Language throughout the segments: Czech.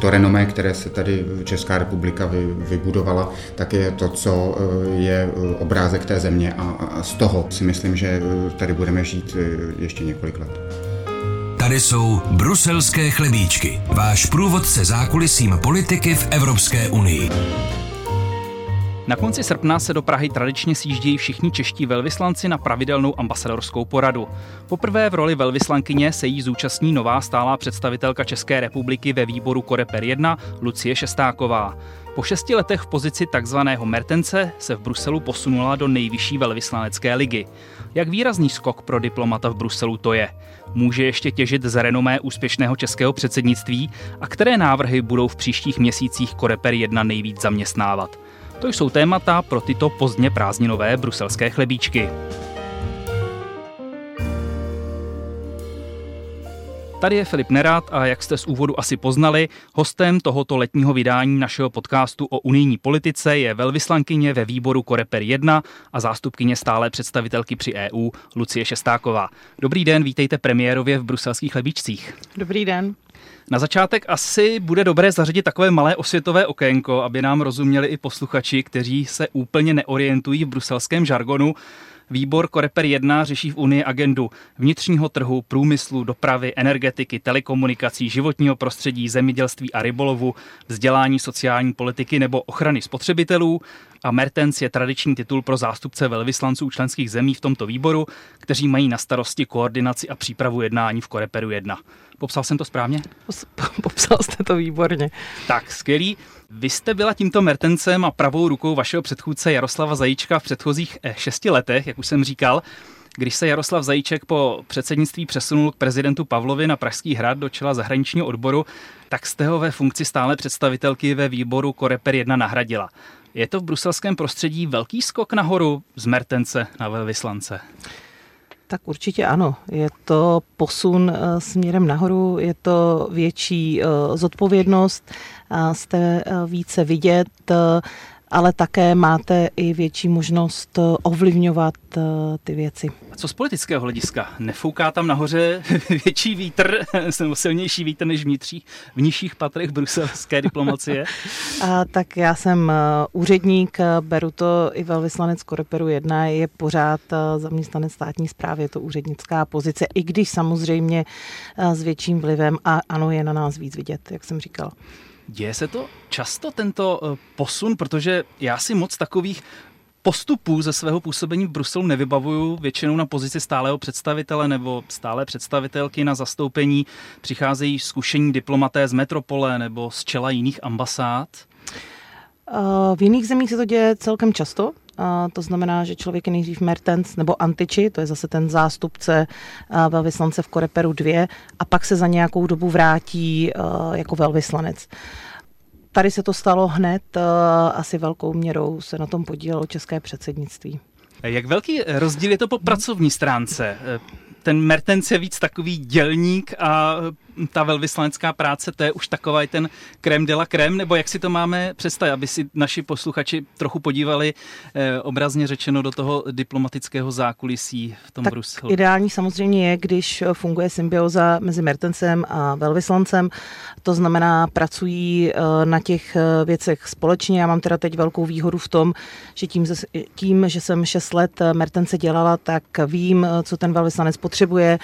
to renomé, které se tady Česká republika vybudovala, tak je to, co je obrázek té země a z toho si myslím, že tady budeme žít ještě několik let. Tady jsou bruselské chlebíčky, váš průvodce zákulisím politiky v Evropské unii. Na konci srpna se do Prahy tradičně sjíždějí všichni čeští velvyslanci na pravidelnou ambasadorskou poradu. Poprvé v roli velvyslankyně se jí zúčastní nová stálá představitelka České republiky ve výboru Koreper 1 Lucie Šestáková. Po šesti letech v pozici takzvaného Mertence se v Bruselu posunula do nejvyšší velvyslanecké ligy. Jak výrazný skok pro diplomata v Bruselu to je? Může ještě těžit z renomé úspěšného českého předsednictví a které návrhy budou v příštích měsících Koreper 1 nejvíc zaměstnávat? To jsou témata pro tyto pozdně prázdninové bruselské chlebíčky. Tady je Filip Nerad a jak jste z úvodu asi poznali, hostem tohoto letního vydání našeho podcastu o unijní politice je velvyslankyně ve výboru Koreper 1 a zástupkyně stále představitelky při EU Lucie Šestáková. Dobrý den, vítejte premiérově v bruselských chlebíčcích. Dobrý den. Na začátek asi bude dobré zařadit takové malé osvětové okénko, aby nám rozuměli i posluchači, kteří se úplně neorientují v bruselském žargonu. Výbor Koreper 1 řeší v Unii agendu vnitřního trhu, průmyslu, dopravy, energetiky, telekomunikací, životního prostředí, zemědělství a rybolovu, vzdělání, sociální politiky nebo ochrany spotřebitelů. A Mertens je tradiční titul pro zástupce velvyslanců členských zemí v tomto výboru, kteří mají na starosti koordinaci a přípravu jednání v Koreperu 1. Popsal jsem to správně? Popsal jste to výborně. Tak, skvělý. Vy jste byla tímto Mertencem a pravou rukou vašeho předchůdce Jaroslava Zajíčka v předchozích eh, šesti letech, jak už jsem říkal. Když se Jaroslav Zajíček po předsednictví přesunul k prezidentu Pavlovi na Pražský hrad do čela zahraničního odboru, tak jste ho ve funkci stále představitelky ve výboru Koreper 1 nahradila. Je to v bruselském prostředí velký skok nahoru z Mertence na velvyslance? Tak určitě ano. Je to posun eh, směrem nahoru, je to větší eh, zodpovědnost, jste eh, více vidět, ale také máte i větší možnost ovlivňovat ty věci. A co z politického hlediska? Nefouká tam nahoře větší vítr, nebo silnější vítr než vnitřní, v nižších patrech bruselské diplomacie? A, tak já jsem úředník, beru to i velvyslanec Koreperu 1, je pořád zaměstnanec státní zprávy, je to úřednická pozice, i když samozřejmě s větším vlivem a ano, je na nás víc vidět, jak jsem říkala. Děje se to často, tento eh, posun, protože já si moc takových postupů ze svého působení v Bruselu nevybavuju většinou na pozici stálého představitele nebo stále představitelky na zastoupení. Přicházejí zkušení diplomaté z metropole nebo z čela jiných ambasád. Eh, v jiných zemích se to děje celkem často. A to znamená, že člověk je nejdřív Mertens nebo Antiči, to je zase ten zástupce velvyslance v Koreperu 2, a pak se za nějakou dobu vrátí jako velvyslanec. Tady se to stalo hned, asi velkou měrou se na tom podílelo české předsednictví. Jak velký rozdíl je to po pracovní stránce? ten Mertens je víc takový dělník a ta velvyslanecká práce, to je už takový ten krem de la krem, nebo jak si to máme představit, aby si naši posluchači trochu podívali eh, obrazně řečeno do toho diplomatického zákulisí v tom tak Bruselu. Ideální samozřejmě je, když funguje symbioza mezi Mertensem a velvyslancem, to znamená, pracují eh, na těch eh, věcech společně. Já mám teda teď velkou výhodu v tom, že tím, tím že jsem 6 let Mertence dělala, tak vím, co ten velvyslanec potřebuje,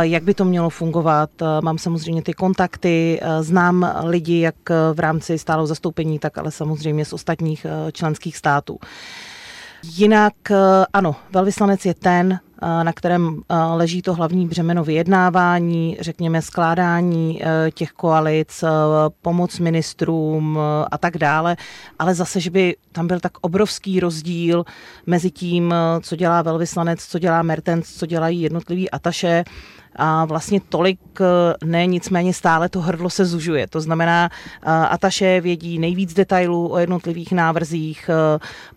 jak by to mělo fungovat. Mám samozřejmě ty kontakty, znám lidi jak v rámci stálého zastoupení, tak ale samozřejmě z ostatních členských států. Jinak ano, velvyslanec je ten, na kterém leží to hlavní břemeno vyjednávání, řekněme skládání těch koalic, pomoc ministrům a tak dále, ale zase, že by tam byl tak obrovský rozdíl mezi tím, co dělá velvyslanec, co dělá Mertens, co dělají jednotliví ataše, a vlastně tolik ne, nicméně stále to hrdlo se zužuje. To znamená, Ataše vědí nejvíc detailů o jednotlivých návrzích,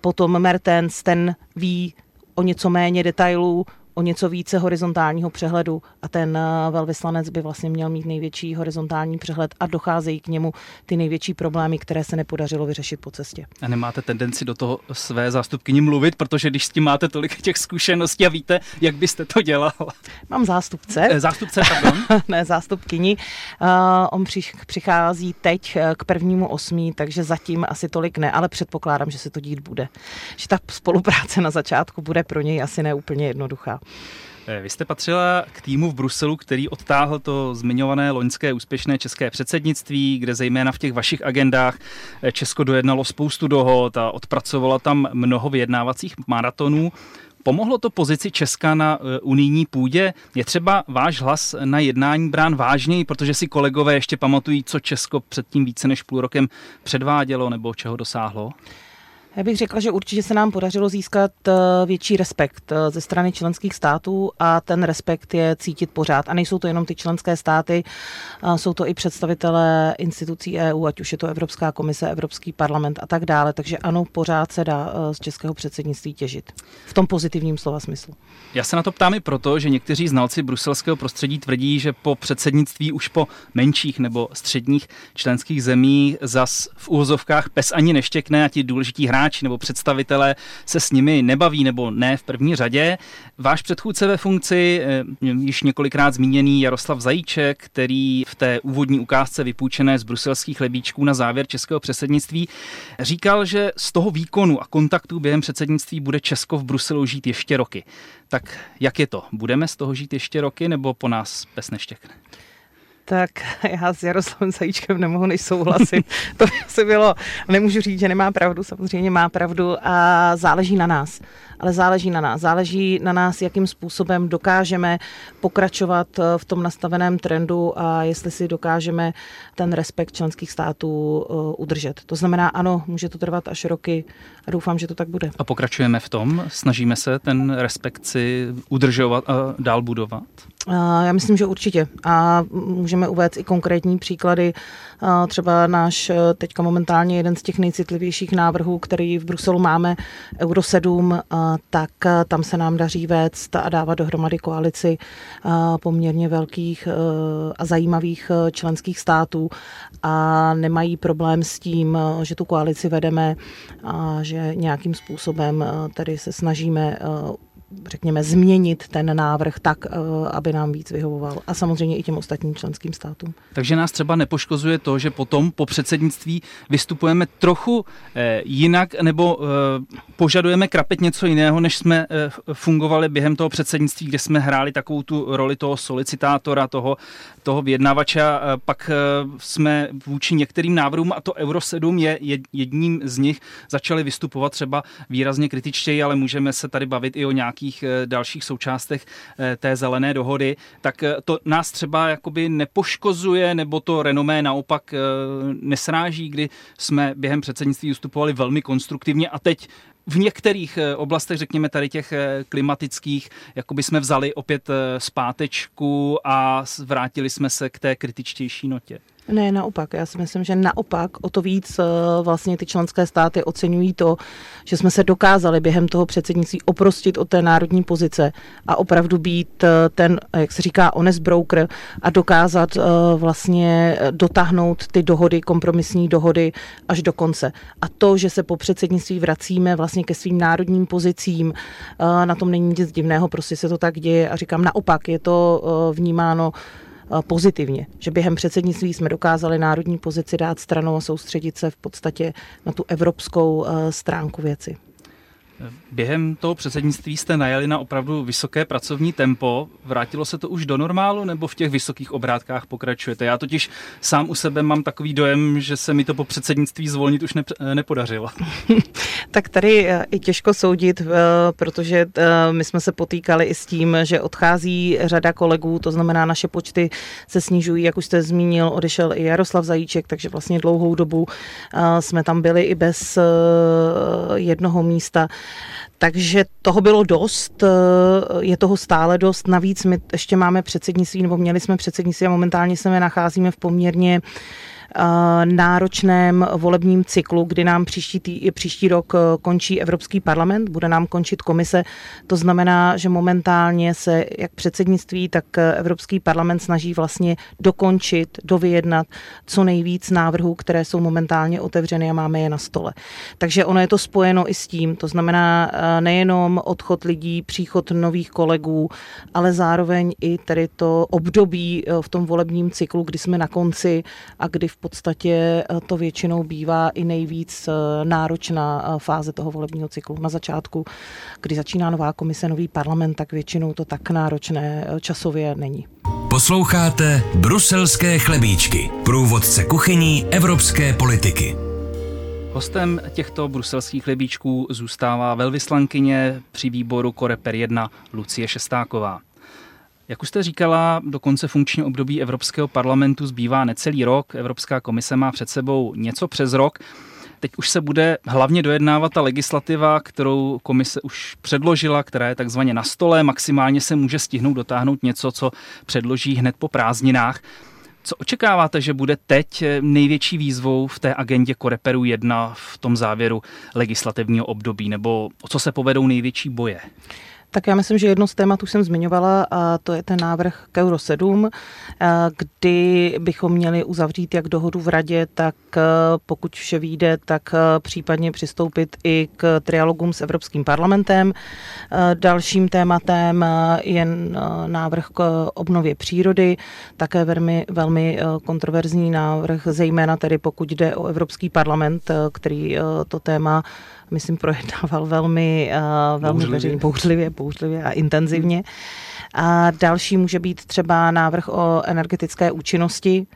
potom Mertens, ten ví o něco méně detailů, o něco více horizontálního přehledu a ten eh, velvyslanec by vlastně měl mít největší horizontální přehled a docházejí k němu ty největší problémy, které se nepodařilo vyřešit po cestě. A nemáte tendenci do toho své zástupkyni mluvit, protože když s tím máte tolik těch zkušeností a víte, jak byste to dělal? Mám zástupce. Eh, zástupce, pardon. ne, zástupkyni. Uh, on přichází teď k prvnímu osmí, takže zatím asi tolik ne, ale předpokládám, že se to dít bude. Že ta spolupráce na začátku bude pro něj asi neúplně jednoduchá. Eh, vy jste patřila k týmu v Bruselu, který odtáhl to zmiňované loňské úspěšné české předsednictví, kde zejména v těch vašich agendách eh, Česko dojednalo spoustu dohod a odpracovala tam mnoho vyjednávacích maratonů. Pomohlo to pozici Česka na eh, unijní půdě? Je třeba váš hlas na jednání brán vážněji, protože si kolegové ještě pamatují, co Česko předtím více než půl rokem předvádělo nebo čeho dosáhlo? Já bych řekla, že určitě se nám podařilo získat eh, větší respekt eh, ze strany členských států a ten respekt je cítit pořád. A nejsou to jenom ty členské státy, jsou to i představitelé institucí EU, ať už je to Evropská komise, Evropský parlament a tak dále. Takže ano, pořád se dá eh, z českého předsednictví těžit. V tom pozitivním slova smyslu. Já se na to ptám i proto, že někteří znalci bruselského prostředí tvrdí, že po předsednictví už po menších nebo středních členských zemí zas v úvozovkách pes ani neštěkne a ti důležití hráči hráči nebo představitelé se s nimi nebaví nebo ne v první řadě. Váš předchůdce ve funkci, eh, již několikrát zmíněný Jaroslav Zajíček, který v té úvodní ukázce vypůjčené z bruselských lebíčků na závěr českého předsednictví říkal, že z toho výkonu a kontaktů během předsednictví bude Česko v Bruselu žít ještě roky. Tak jak je to? Budeme z toho žít ještě roky nebo po nás pes neštěkne? Tak já s Jaroslavem Zajíčkem nemohu než souhlasit. to by asi bylo, nemůžu říct, že nemá pravdu, samozřejmě má pravdu a záleží na nás. Ale záleží na nás. Záleží na nás, jakým způsobem dokážeme pokračovat eh, v tom nastaveném trendu a jestli si dokážeme ten respekt členských států eh, udržet. To znamená, ano, může to trvat až roky a doufám, že to tak bude. A pokračujeme v tom? Snažíme se ten respekt si udržovat a dál budovat? Já myslím, že určitě. A můžeme uvést i konkrétní příklady. Třeba náš e, teďka momentálně jeden z těch nejcitlivějších návrhů, který v Bruselu máme, Euro 7, tak e, tam se nám daří vést a dávat dohromady koalici poměrně velkých e, a zajímavých členských států a nemají problém s tím, že tu koalici vedeme a že nějakým způsobem tady se snažíme řekněme, změnit ten návrh tak, eh, aby nám víc vyhovoval. A samozřejmě i těm ostatním členským státům. Takže nás třeba nepoškozuje to, že potom po předsednictví vystupujeme trochu eh, jinak nebo eh, požadujeme krapet něco jiného, než jsme fungovali během toho předsednictví, kde jsme hráli takovou tu roli toho solicitátora, toho, toho vyjednavače pak jsme vůči některým návrhům, a to Euro 7 je jedním z nich, začali vystupovat třeba výrazně kritičtěji, ale můžeme se tady bavit i o nějak nějakých eh, dalších součástech eh, té zelené dohody, tak eh, to nás třeba jakoby nepoškozuje, nebo to renomé naopak nesráží, kdy jsme během předsednictví ustupovali velmi konstruktivně a teď v některých oblastech, řekněme tady těch klimatických, jako by jsme vzali opět zpátečku a vrátili jsme se k té kritičtější notě. Ne, naopak. Já si myslím, že naopak o to víc eh, vlastně ty členské státy oceňují to, že jsme se dokázali během toho předsednictví oprostit od té národní pozice a opravdu být eh, ten, jak se říká, honest broker a dokázat eh, vlastně dotáhnout ty dohody, kompromisní dohody až do konce. A to, že se po předsednictví vracíme vlastně ke svým národním pozicím, na tom není nic divného, prostě se to tak děje a říkám naopak, je to vnímáno Eh, pozitivně, že během předsednictví jsme dokázali národní pozici dát stranou a soustředit se v podstatě na tu evropskou eh, stránku věci. Během toho předsednictví jste najeli na opravdu vysoké pracovní tempo. Vrátilo se to už do normálu nebo v těch vysokých obrátkách pokračujete? Já totiž sám u sebe mám takový dojem, že se mi to po předsednictví zvolnit už ne, nepodařilo. tak tady je těžko soudit, eh, protože eh, my jsme se potýkali i s tím, že odchází řada kolegů, to znamená naše počty se snižují, jak už jste zmínil, odešel i Jaroslav Zajíček, takže vlastně dlouhou dobu eh, jsme tam byli i bez jednoho místa. Takže toho bylo dost, eh, je toho stále dost. Navíc my ještě máme předsednictví, nebo měli jsme předsednictví a momentálně se nacházíme v poměrně náročném volebním cyklu, kdy nám příští, tý, příští rok končí Evropský parlament, bude nám končit komise. To znamená, že momentálně se jak předsednictví, tak Evropský parlament snaží vlastně dokončit, dovyjednat co nejvíc návrhů, které jsou momentálně otevřeny a máme je na stole. Takže ono je to spojeno i s tím, to znamená nejenom odchod lidí, příchod nových kolegů, ale zároveň i tedy to období eh, v tom volebním cyklu, kdy jsme na konci a kdy v podstatě eh, to většinou bývá i nejvíc eh, náročná fáze toho volebního cyklu. Na začátku, kdy začíná nová komise, nový parlament, tak většinou to tak náročné časově není. Posloucháte Bruselské chlebíčky, průvodce kuchyní evropské politiky. Hostem těchto bruselských chlebíčků zůstává velvyslankyně při výboru Koreper 1 Lucie Šestáková. Jak už jste říkala, do konce funkčního období Evropského parlamentu zbývá necelý rok. Evropská komise má před sebou něco přes rok. Teď už se bude hlavně dojednávat ta legislativa, kterou komise už předložila, která je takzvaně na stole. Maximálně se může stihnout dotáhnout něco, co předloží hned po prázdninách. Co očekáváte, že bude teď největší výzvou v té agendě Koreperu 1 v tom závěru legislativního období, nebo o co se povedou největší boje? Tak já myslím, že jedno z témat už jsem zmiňovala a to je ten návrh k Euro 7, eh, kdy bychom měli uzavřít jak dohodu v radě, tak eh, pokud vše vyjde, tak eh, případně přistoupit i k trialogům s Evropským parlamentem. Dalším tématem je návrh k obnově přírody, také velmi, velmi kontroverzní návrh, zejména tedy pokud jde o Evropský parlament, který to téma myslím, projednával velmi, uh, velmi bouřlivě. veřejně, bouřlivě, bouřlivě a intenzivně. A další může být třeba návrh o energetické účinnosti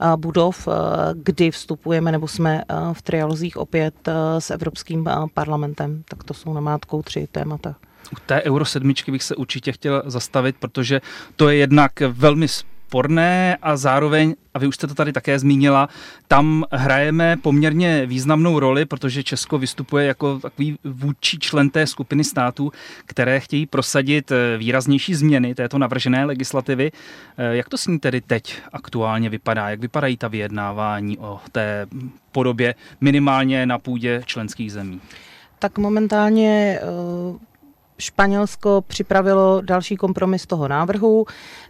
uh, budov, uh, kdy vstupujeme nebo jsme v trialozích opět s Evropským parlamentem. Tak to jsou namátkou tři témata. U té Euro sedmičky bych se určitě chtěl zastavit, protože to je jednak velmi sporné a zároveň, a vy už jste to tady také zmínila, tam hrajeme poměrně významnou roli, protože Česko vystupuje jako takový vůdčí člen té skupiny států, které chtějí prosadit eh, výraznější změny této navržené legislativy. Eh, jak to s ní tedy teď aktuálně vypadá? Jak vypadají ta vyjednávání o té podobě minimálně na půdě členských zemí? Tak momentálně eh, Španělsko připravilo další kompromis toho návrhu.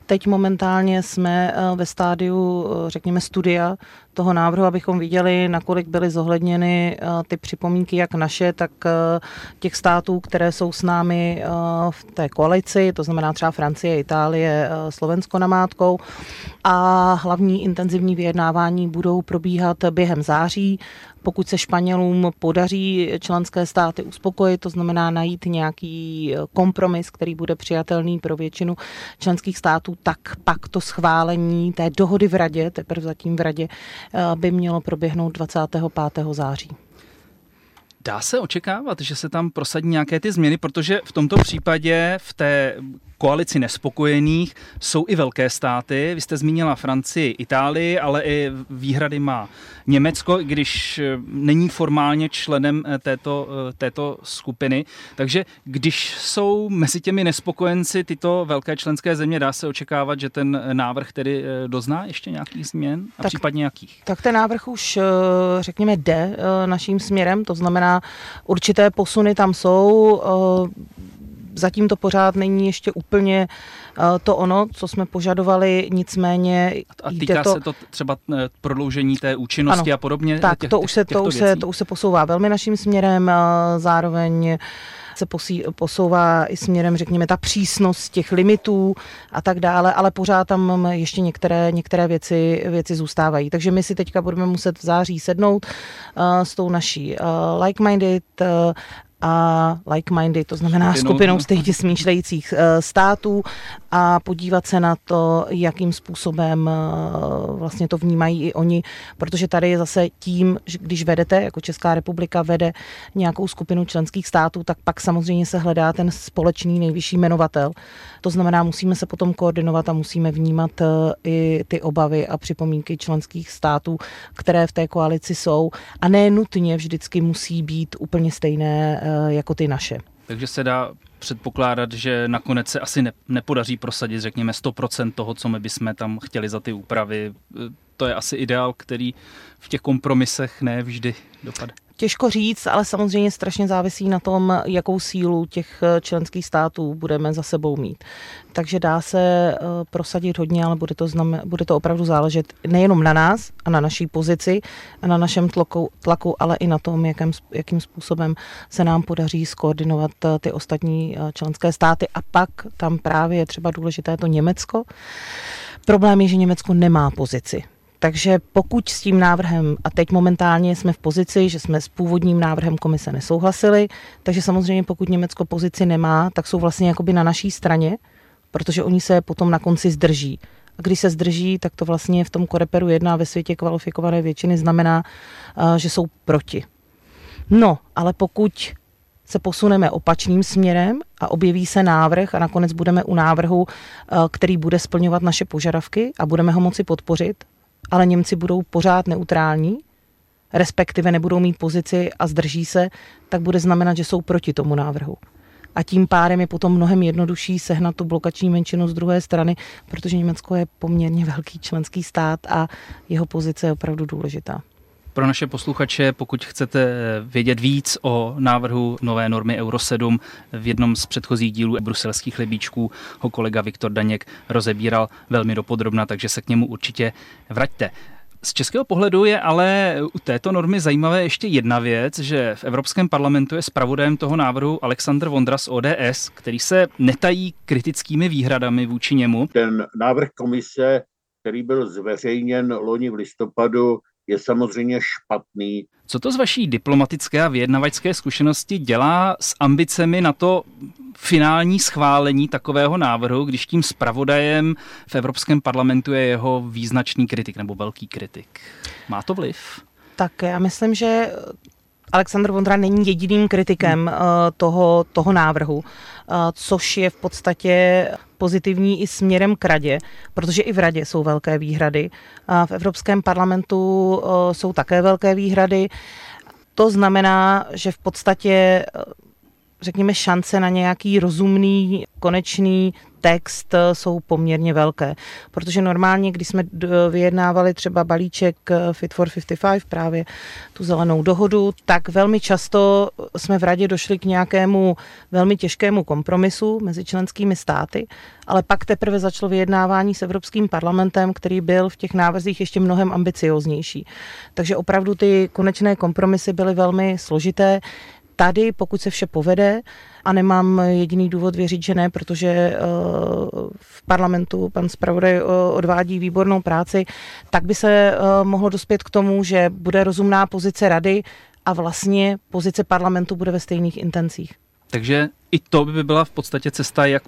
Teď momentálně jsme eh, ve stádiu, eh, řekněme, studia toho návrhu, abychom viděli, nakolik byly zohledněny eh, ty připomínky, jak naše, tak těch států, které jsou s námi v té koalici, to znamená třeba Francie, Itálie, Slovensko namátkou. A hlavní intenzivní vyjednávání budou probíhat během září pokud se Španělům podaří členské státy uspokojit, to znamená najít nějaký kompromis, který bude přijatelný pro většinu členských států, tak pak to schválení té dohody v radě, teprve zatím v radě, eh, by mělo proběhnout 25. září. Dá se očekávat, že se tam prosadí nějaké ty změny, protože v tomto případě v té koalici nespokojených jsou i velké státy. Vy jste zmínila Francii, Itálii, ale i výhrady má Německo, když eh, není formálně členem eh, této, eh, této skupiny. Takže když jsou mezi těmi nespokojenci tyto velké členské země, dá se očekávat, že ten návrh tedy dozná ještě nějakých změn a tak, případně jakých? Tak ten návrh už, řekněme, jde naším směrem, to znamená, určité posuny tam jsou zatím to pořád není ještě úplně uh, to ono, co jsme požadovali, nicméně... A týká to... se to třeba eh, prodloužení té účinnosti ano, a podobně? Tak, těch, to, už se, to, už se, to už se posouvá velmi naším směrem, zároveň se posí, posouvá i směrem, řekněme, ta přísnost těch limitů a tak dále, ale pořád tam ještě některé, některé věci, věci zůstávají. Takže my si teďka budeme muset v září sednout uh, s tou naší uh, like-minded uh, a like-minded, to znamená skupinou stejně smýšlejících eh, států a podívat se na to, jakým způsobem eh, vlastně to vnímají i oni, protože tady je zase tím, že když vedete, jako Česká republika vede nějakou skupinu členských států, tak pak samozřejmě se hledá ten společný nejvyšší jmenovatel. To znamená, musíme se potom koordinovat a musíme vnímat eh, i ty obavy a připomínky členských států, které v té koalici jsou a ne nutně vždycky musí být úplně stejné jako ty naše. Takže se dá předpokládat, že nakonec se asi ne, nepodaří prosadit, řekněme, 100% toho, co my bychom tam chtěli za ty úpravy. To je asi ideál, který v těch kompromisech ne vždy dopadne. Těžko říct, ale samozřejmě strašně závisí na tom, jakou sílu těch eh, členských států budeme za sebou mít. Takže dá se eh, prosadit hodně, ale bude to, znamen, bude to opravdu záležet nejenom na nás a na naší pozici a na našem tlaku, tlaku ale i na tom, jakým, jakým způsobem se nám podaří skoordinovat eh, ty ostatní členské státy. A pak tam právě je třeba důležité to Německo. Problém je, že Německo nemá pozici. Takže pokud s tím návrhem, a teď momentálně jsme v pozici, že jsme s původním návrhem komise nesouhlasili, takže samozřejmě pokud Německo pozici nemá, tak jsou vlastně jakoby na naší straně, protože oni se potom na konci zdrží. A když se zdrží, tak to vlastně v tom koreperu jedná ve světě kvalifikované většiny znamená, eh, že jsou proti. No, ale pokud se posuneme opačným směrem a objeví se návrh a nakonec budeme u návrhu, eh, který bude splňovat naše požadavky a budeme ho moci podpořit, ale Němci budou pořád neutrální, respektive nebudou mít pozici a zdrží se, tak bude znamenat, že jsou proti tomu návrhu. A tím pádem je potom mnohem jednodušší sehnat tu blokační menšinu z druhé strany, protože Německo je poměrně velký členský stát a jeho pozice je opravdu důležitá. Pro naše posluchače, pokud chcete vědět víc o návrhu nové normy Euro 7, v jednom z předchozích dílů bruselských lebíčků ho kolega Viktor Daněk rozebíral velmi dopodrobna, takže se k němu určitě vraťte. Z českého pohledu je ale u této normy zajímavé ještě jedna věc, že v Evropském parlamentu je zpravodajem toho návrhu Aleksandr Vondra z ODS, který se netají kritickými výhradami vůči němu. Ten návrh komise, který byl zveřejněn loni v listopadu, je samozřejmě špatný. Co to z vaší diplomatické a vyjednavačské zkušenosti dělá s ambicemi na to finální schválení takového návrhu, když tím zpravodajem v Evropském parlamentu je jeho význačný kritik nebo velký kritik? Má to vliv? Tak já myslím, že Aleksandr Vondra není jediným kritikem hmm. toho, toho návrhu, eh, což je v podstatě pozitivní i směrem k radě, protože i v radě jsou velké výhrady. V Evropském parlamentu jsou také velké výhrady. To znamená, že v podstatě řekněme, šance na nějaký rozumný, konečný text eh, jsou poměrně velké. Protože normálně, když jsme vyjednávali třeba balíček eh, Fit for 55, právě tu zelenou dohodu, tak velmi často jsme v radě došli k nějakému velmi těžkému kompromisu mezi členskými státy, ale pak teprve začalo vyjednávání s Evropským parlamentem, který byl v těch návrzích ještě mnohem ambicioznější. Takže opravdu ty konečné kompromisy byly velmi složité tady, pokud se vše povede, a nemám jediný důvod věřit, že ne, protože eh, v parlamentu pan zpravodaj eh, odvádí výbornou práci, tak by se eh, mohlo dospět k tomu, že bude rozumná pozice rady a vlastně pozice parlamentu bude ve stejných intencích. Takže i to by byla v podstatě cesta, jak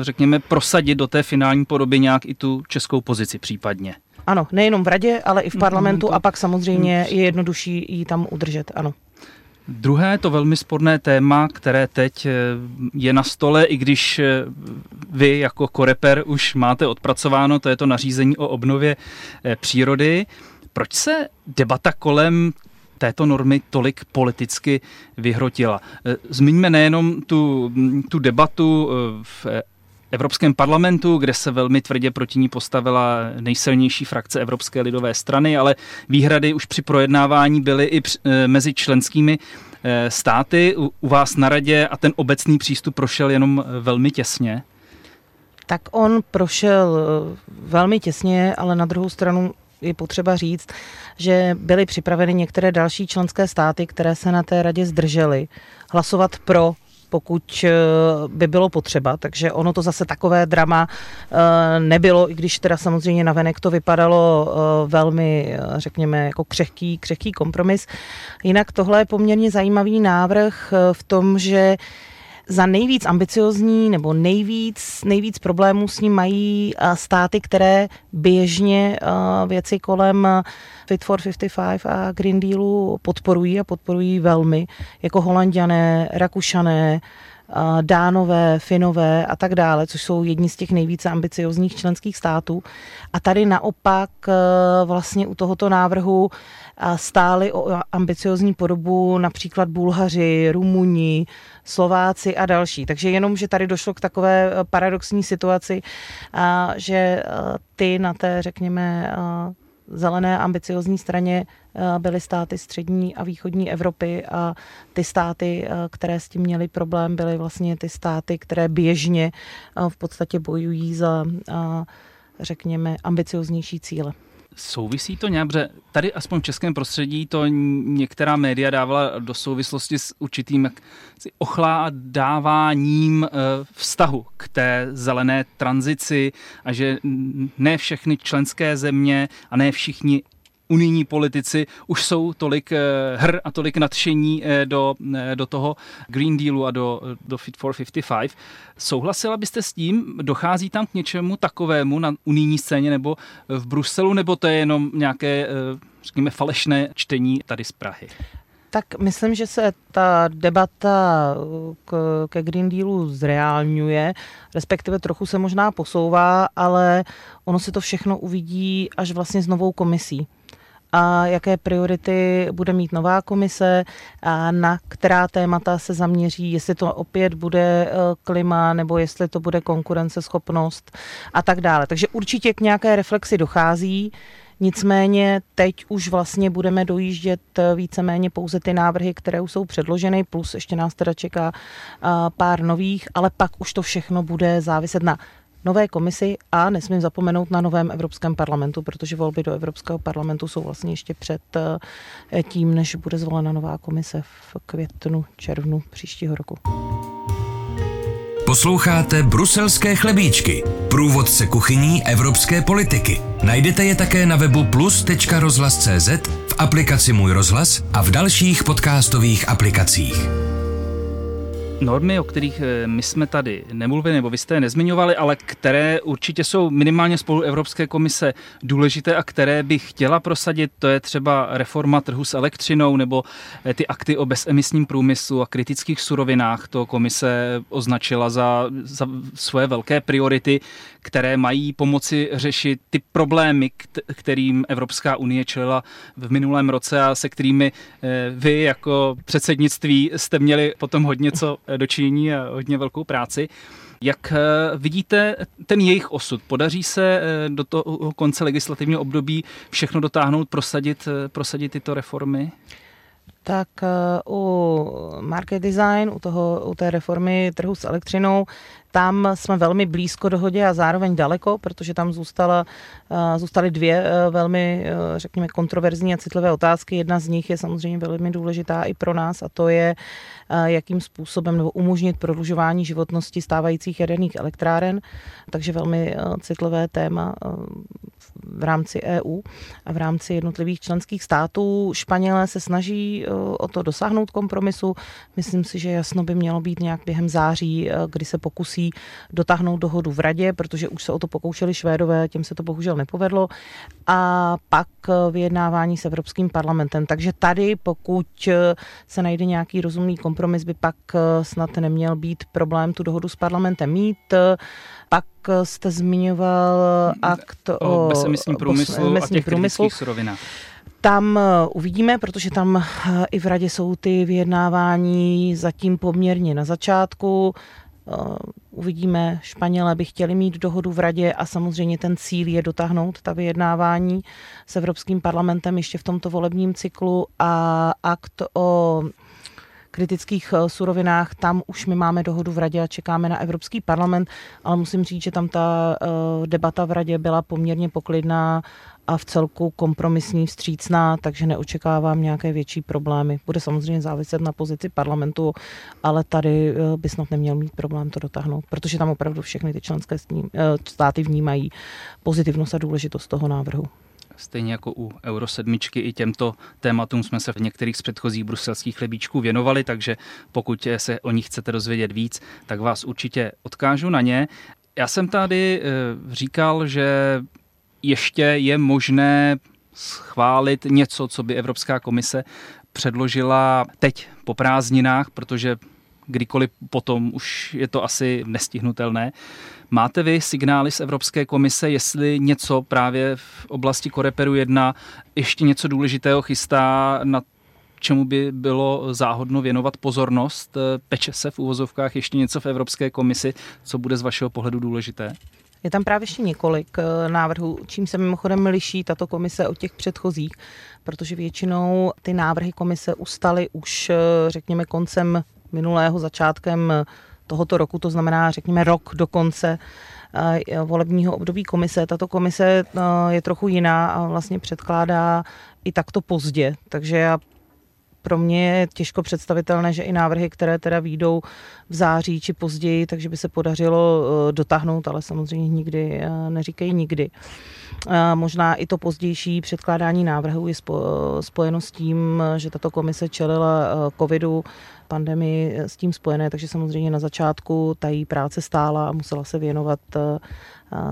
řekněme, prosadit do té finální podoby nějak i tu českou pozici případně. Ano, nejenom v radě, ale i v parlamentu a pak samozřejmě je jednodušší ji tam udržet, ano. Druhé to velmi sporné téma, které teď eh, je na stole, i když eh, vy jako koreper už máte odpracováno, to je to nařízení o obnově eh, přírody. Proč se debata kolem této normy tolik politicky vyhrotila. Zmiňme nejenom tu, tu debatu v Evropském parlamentu, kde se velmi tvrdě proti ní postavila nejsilnější frakce Evropské lidové strany, ale výhrady už při projednávání byly i eh, mezi členskými eh, státy u vás na radě a ten obecný přístup prošel jenom eh, velmi těsně. Tak on prošel velmi těsně, ale na druhou stranu je potřeba říct, že byly připraveny některé další členské státy, které se na té radě zdržely hlasovat pro pokud eh, by bylo potřeba. Takže ono to zase takové drama eh, nebylo, i když teda samozřejmě navenek to vypadalo eh, velmi, řekněme, jako křehký, křehký kompromis. Jinak tohle je poměrně zajímavý návrh v tom, že za nejvíc ambiciozní nebo nejvíc, nejvíc problémů s ním mají státy, které běžně věci kolem Fit for 55 a Green Dealu podporují a podporují velmi, jako Holandiané, Rakušané, Dánové, Finové a tak dále, což jsou jedni z těch nejvíce ambiciozních členských států. A tady naopak vlastně u tohoto návrhu stáli o ambiciozní podobu například Bulhaři, Rumuni, Slováci a další. Takže jenom, že tady došlo k takové eh, paradoxní situaci, že ty na té, řekněme, zelené ambiciozní straně byly státy střední a východní Evropy a ty státy, které s tím měly problém, byly vlastně ty státy, které běžně v podstatě bojují za, řekněme, ambicioznější cíle. Souvisí to nějak, protože tady aspoň v českém prostředí to některá média dávala do souvislosti s určitým ochládáváním eh, vztahu k té zelené tranzici a že ne všechny členské země a ne všichni unijní politici už jsou tolik eh, hr a tolik nadšení eh, do, eh, do toho Green Dealu a do, do Fit for 55. Souhlasila byste s tím? Dochází tam k něčemu takovému na unijní scéně nebo v Bruselu, nebo to je jenom nějaké, řekněme, falešné čtení tady z Prahy? Tak myslím, že se ta debata k, ke Green Dealu zreálňuje, respektive trochu se možná posouvá, ale ono se to všechno uvidí až vlastně s novou komisí a jaké priority bude mít nová komise, a na která témata se zaměří, jestli to opět bude e, klima nebo jestli to bude konkurenceschopnost a tak dále. Takže určitě k nějaké reflexi dochází. Nicméně teď už vlastně budeme dojíždět e, víceméně pouze ty návrhy, které už jsou předloženy, plus ještě nás teda čeká e, pár nových, ale pak už to všechno bude záviset na nové komisi a nesmím zapomenout na novém Evropském parlamentu, protože volby do Evropského parlamentu jsou vlastně ještě před eh, tím, než bude zvolena nová komise v květnu, červnu příštího roku. Posloucháte Bruselské chlebíčky, průvodce kuchyní evropské politiky. Najdete je také na webu plus.rozhlas.cz, v aplikaci Můj rozhlas a v dalších podcastových aplikacích normy, o kterých eh, my jsme tady nemluvili, nebo vy jste je nezmiňovali, ale které určitě jsou minimálně spolu Evropské komise důležité a které by chtěla prosadit, to je třeba reforma trhu s elektřinou nebo eh, ty akty o bezemisním průmyslu a kritických surovinách. To komise označila za, za svoje velké priority, které mají pomoci řešit ty problémy, kterým Evropská unie čelila v minulém roce a se kterými eh, vy jako předsednictví jste měli potom hodně co dočinění a hodně velkou práci. Jak eh, vidíte ten jejich osud? Podaří se eh, do toho konce legislativního období všechno dotáhnout, prosadit, eh, prosadit tyto reformy? Tak u market design, u, toho, u té reformy trhu s elektřinou, tam jsme velmi blízko dohodě a zároveň daleko, protože tam zůstala, zůstaly dvě velmi, řekněme, kontroverzní a citlivé otázky. Jedna z nich je samozřejmě velmi důležitá i pro nás a to je jakým způsobem nebo umožnit prodlužování životnosti stávajících jaderných elektráren, takže velmi eh, citlivé téma eh, v rámci EU a v rámci jednotlivých členských států. Španělé se snaží eh, o to dosáhnout kompromisu. Myslím si, že jasno by mělo být nějak během září, kdy se pokusí dotáhnout dohodu v radě, protože už se o to pokoušeli Švédové, tím se to bohužel nepovedlo. A pak vyjednávání s Evropským parlamentem. Takže tady, pokud se najde nějaký rozumný kompromis, by pak eh, snad neměl být problém tu dohodu s parlamentem mít. Pak eh, jste zmiňoval akt o, o bezemisním průmyslu a těch průmyslu. surovinách. Tam eh, uvidíme, protože tam i v radě jsou ty vyjednávání zatím poměrně na začátku. Uvidíme, Španělé by chtěli mít dohodu v radě a samozřejmě ten cíl je dotáhnout ta vyjednávání s Evropským parlamentem ještě v tomto volebním cyklu a akt o kritických eh, surovinách, tam už my máme dohodu v radě a čekáme na Evropský parlament, ale musím říct, že tam ta eh, debata v radě byla poměrně poklidná a v celku kompromisní, vstřícná, takže neočekávám nějaké větší problémy. Bude samozřejmě záviset na pozici parlamentu, ale tady eh, by snad neměl mít problém to dotáhnout, protože tam opravdu všechny ty členské státy vnímají pozitivnost a důležitost toho návrhu. Stejně jako u Euro 7 i těmto tématům jsme se v některých z předchozích bruselských chlebíčků věnovali, takže pokud se o nich chcete dozvědět víc, tak vás určitě odkážu na ně. Já jsem tady eh, říkal, že ještě je možné schválit něco, co by Evropská komise předložila teď po prázdninách, protože kdykoliv potom už je to asi nestihnutelné. Máte vy signály z Evropské komise, jestli něco právě v oblasti Koreperu 1 ještě něco důležitého chystá na čemu by bylo záhodno věnovat pozornost? Peče se v úvozovkách ještě něco v Evropské komisi, co bude z vašeho pohledu důležité? Je tam právě ještě několik eh, návrhů, čím se mimochodem liší tato komise od těch předchozích, protože většinou ty návrhy komise ustaly už, eh, řekněme, koncem minulého, začátkem tohoto roku, to znamená, řekněme, rok do konce eh, volebního období komise. Tato komise je trochu jiná a vlastně předkládá i takto pozdě, takže já pro mě je těžko představitelné, že i návrhy, které teda výjdou v září či později, takže by se podařilo eh, dotáhnout, ale samozřejmě nikdy, eh, neříkají nikdy. Eh, možná i to pozdější předkládání návrhů je spojeno s tím, že tato komise čelila covidu, pandemii s tím spojené, takže samozřejmě na začátku ta její práce stála a musela se věnovat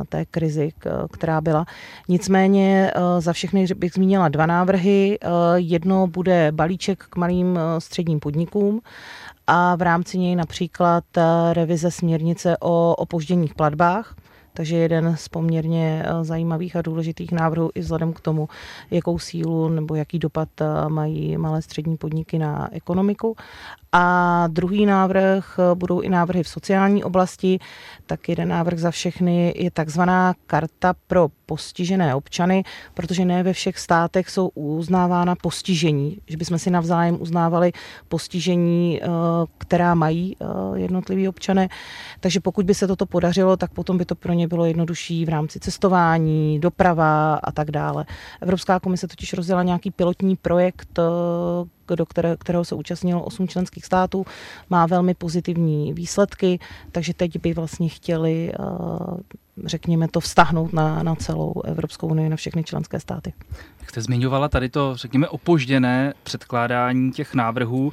té krizi, která byla. Nicméně za všechny bych zmínila dva návrhy. Jedno bude balíček k malým středním podnikům a v rámci něj například revize směrnice o opožděních platbách, takže jeden z poměrně zajímavých a důležitých návrhů i vzhledem k tomu, jakou sílu nebo jaký dopad mají malé střední podniky na ekonomiku. A druhý návrh budou i návrhy v sociální oblasti. Tak jeden návrh za všechny je takzvaná karta pro postižené občany, protože ne ve všech státech jsou uznávána postižení, že bychom si navzájem uznávali postižení, eh, která mají eh, jednotliví občané. Takže pokud by se toto podařilo, tak potom by to pro ně bylo jednodušší v rámci cestování, doprava a tak dále. Evropská komise totiž rozjela nějaký pilotní projekt, eh, do které, kterého se účastnilo 8 členských států, má velmi pozitivní výsledky, takže teď by vlastně chtěli, eh, řekněme, to vztahnout na, na celou Evropskou unii, na všechny členské státy. Jak jste zmiňovala tady to, řekněme, opožděné předkládání těch návrhů,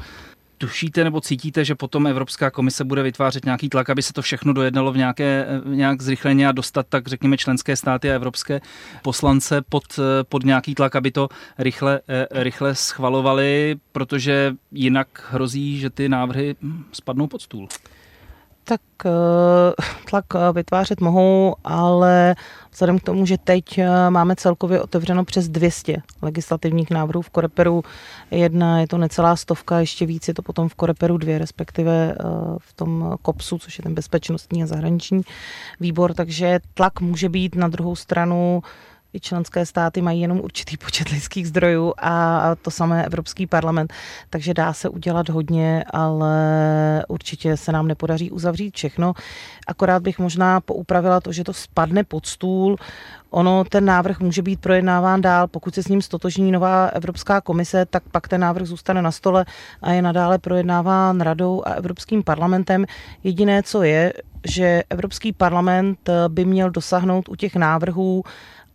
tušíte nebo cítíte, že potom Evropská komise bude vytvářet nějaký tlak, aby se to všechno dojednalo v nějaké, nějak zrychleně a dostat tak řekněme členské státy a evropské poslance pod, pod nějaký tlak, aby to rychle, rychle schvalovali, protože jinak hrozí, že ty návrhy spadnou pod stůl. Tak eh, tlak eh, vytvářet mohou, ale vzhledem k tomu, že teď eh, máme celkově otevřeno přes 200 legislativních návrhů v Koreperu jedna, je to necelá stovka, ještě víc je to potom v Koreperu dvě, respektive v tom KOPSu, což je ten bezpečnostní a zahraniční výbor, takže tlak může být na druhou stranu i členské státy mají jenom určitý počet lidských zdrojů a to samé Evropský parlament, takže dá se udělat hodně, ale určitě se nám nepodaří uzavřít všechno. Akorát bych možná poupravila to, že to spadne pod stůl. Ono, ten návrh může být projednáván dál, pokud se s ním stotožní nová Evropská komise, tak pak ten návrh zůstane na stole a je nadále projednáván radou a Evropským parlamentem. Jediné, co je, že Evropský parlament by měl dosáhnout u těch návrhů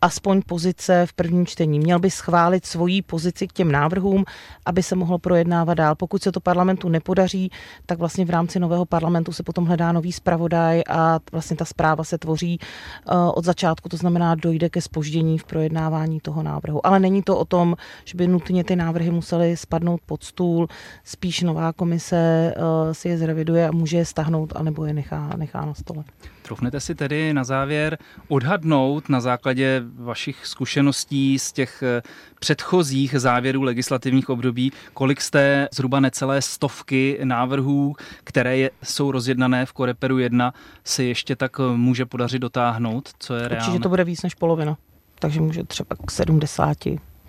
aspoň pozice v prvním čtení. Měl by schválit svoji pozici k těm návrhům, aby se mohlo projednávat dál. Pokud se to parlamentu nepodaří, tak vlastně v rámci nového parlamentu se potom hledá nový zpravodaj a vlastně ta zpráva se tvoří eh, od začátku, to znamená, dojde ke spoždění v projednávání toho návrhu. Ale není to o tom, že by nutně ty návrhy musely spadnout pod stůl, spíš nová komise eh, si je zreviduje a může je stahnout, anebo je nechá, nechá na stole. Troufnete si tedy na závěr odhadnout na základě vašich zkušeností z těch eh, předchozích závěrů legislativních období, kolik jste zhruba necelé stovky návrhů, které je, jsou rozjednané v Koreperu 1, se ještě tak eh, může podařit dotáhnout? Co je reálné? Určitě to bude víc než polovina, takže může třeba k 70,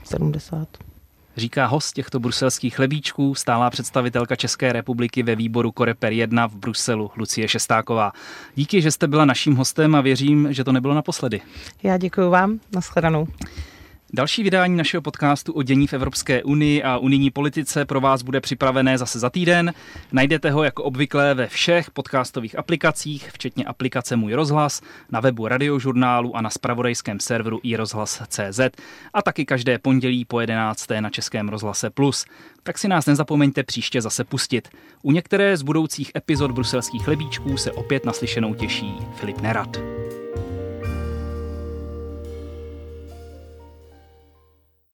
70 říká host těchto bruselských chlebíčků, stálá představitelka České republiky ve výboru Koreper 1 v Bruselu, Lucie Šestáková. Díky, že jste byla naším hostem a věřím, že to nebylo naposledy. Já děkuji vám, nashledanou. Další vydání našeho podcastu o dění v Evropské unii a unijní politice pro vás bude připravené zase za týden. Najdete ho jako obvykle ve všech podcastových aplikacích, včetně aplikace Můj rozhlas, na webu radiožurnálu a na spravodajském serveru iRozhlas.cz a taky každé pondělí po 11. na Českém rozhlase Plus. Tak si nás nezapomeňte příště zase pustit. U některé z budoucích epizod bruselských chlebíčků se opět naslyšenou těší Filip Nerad.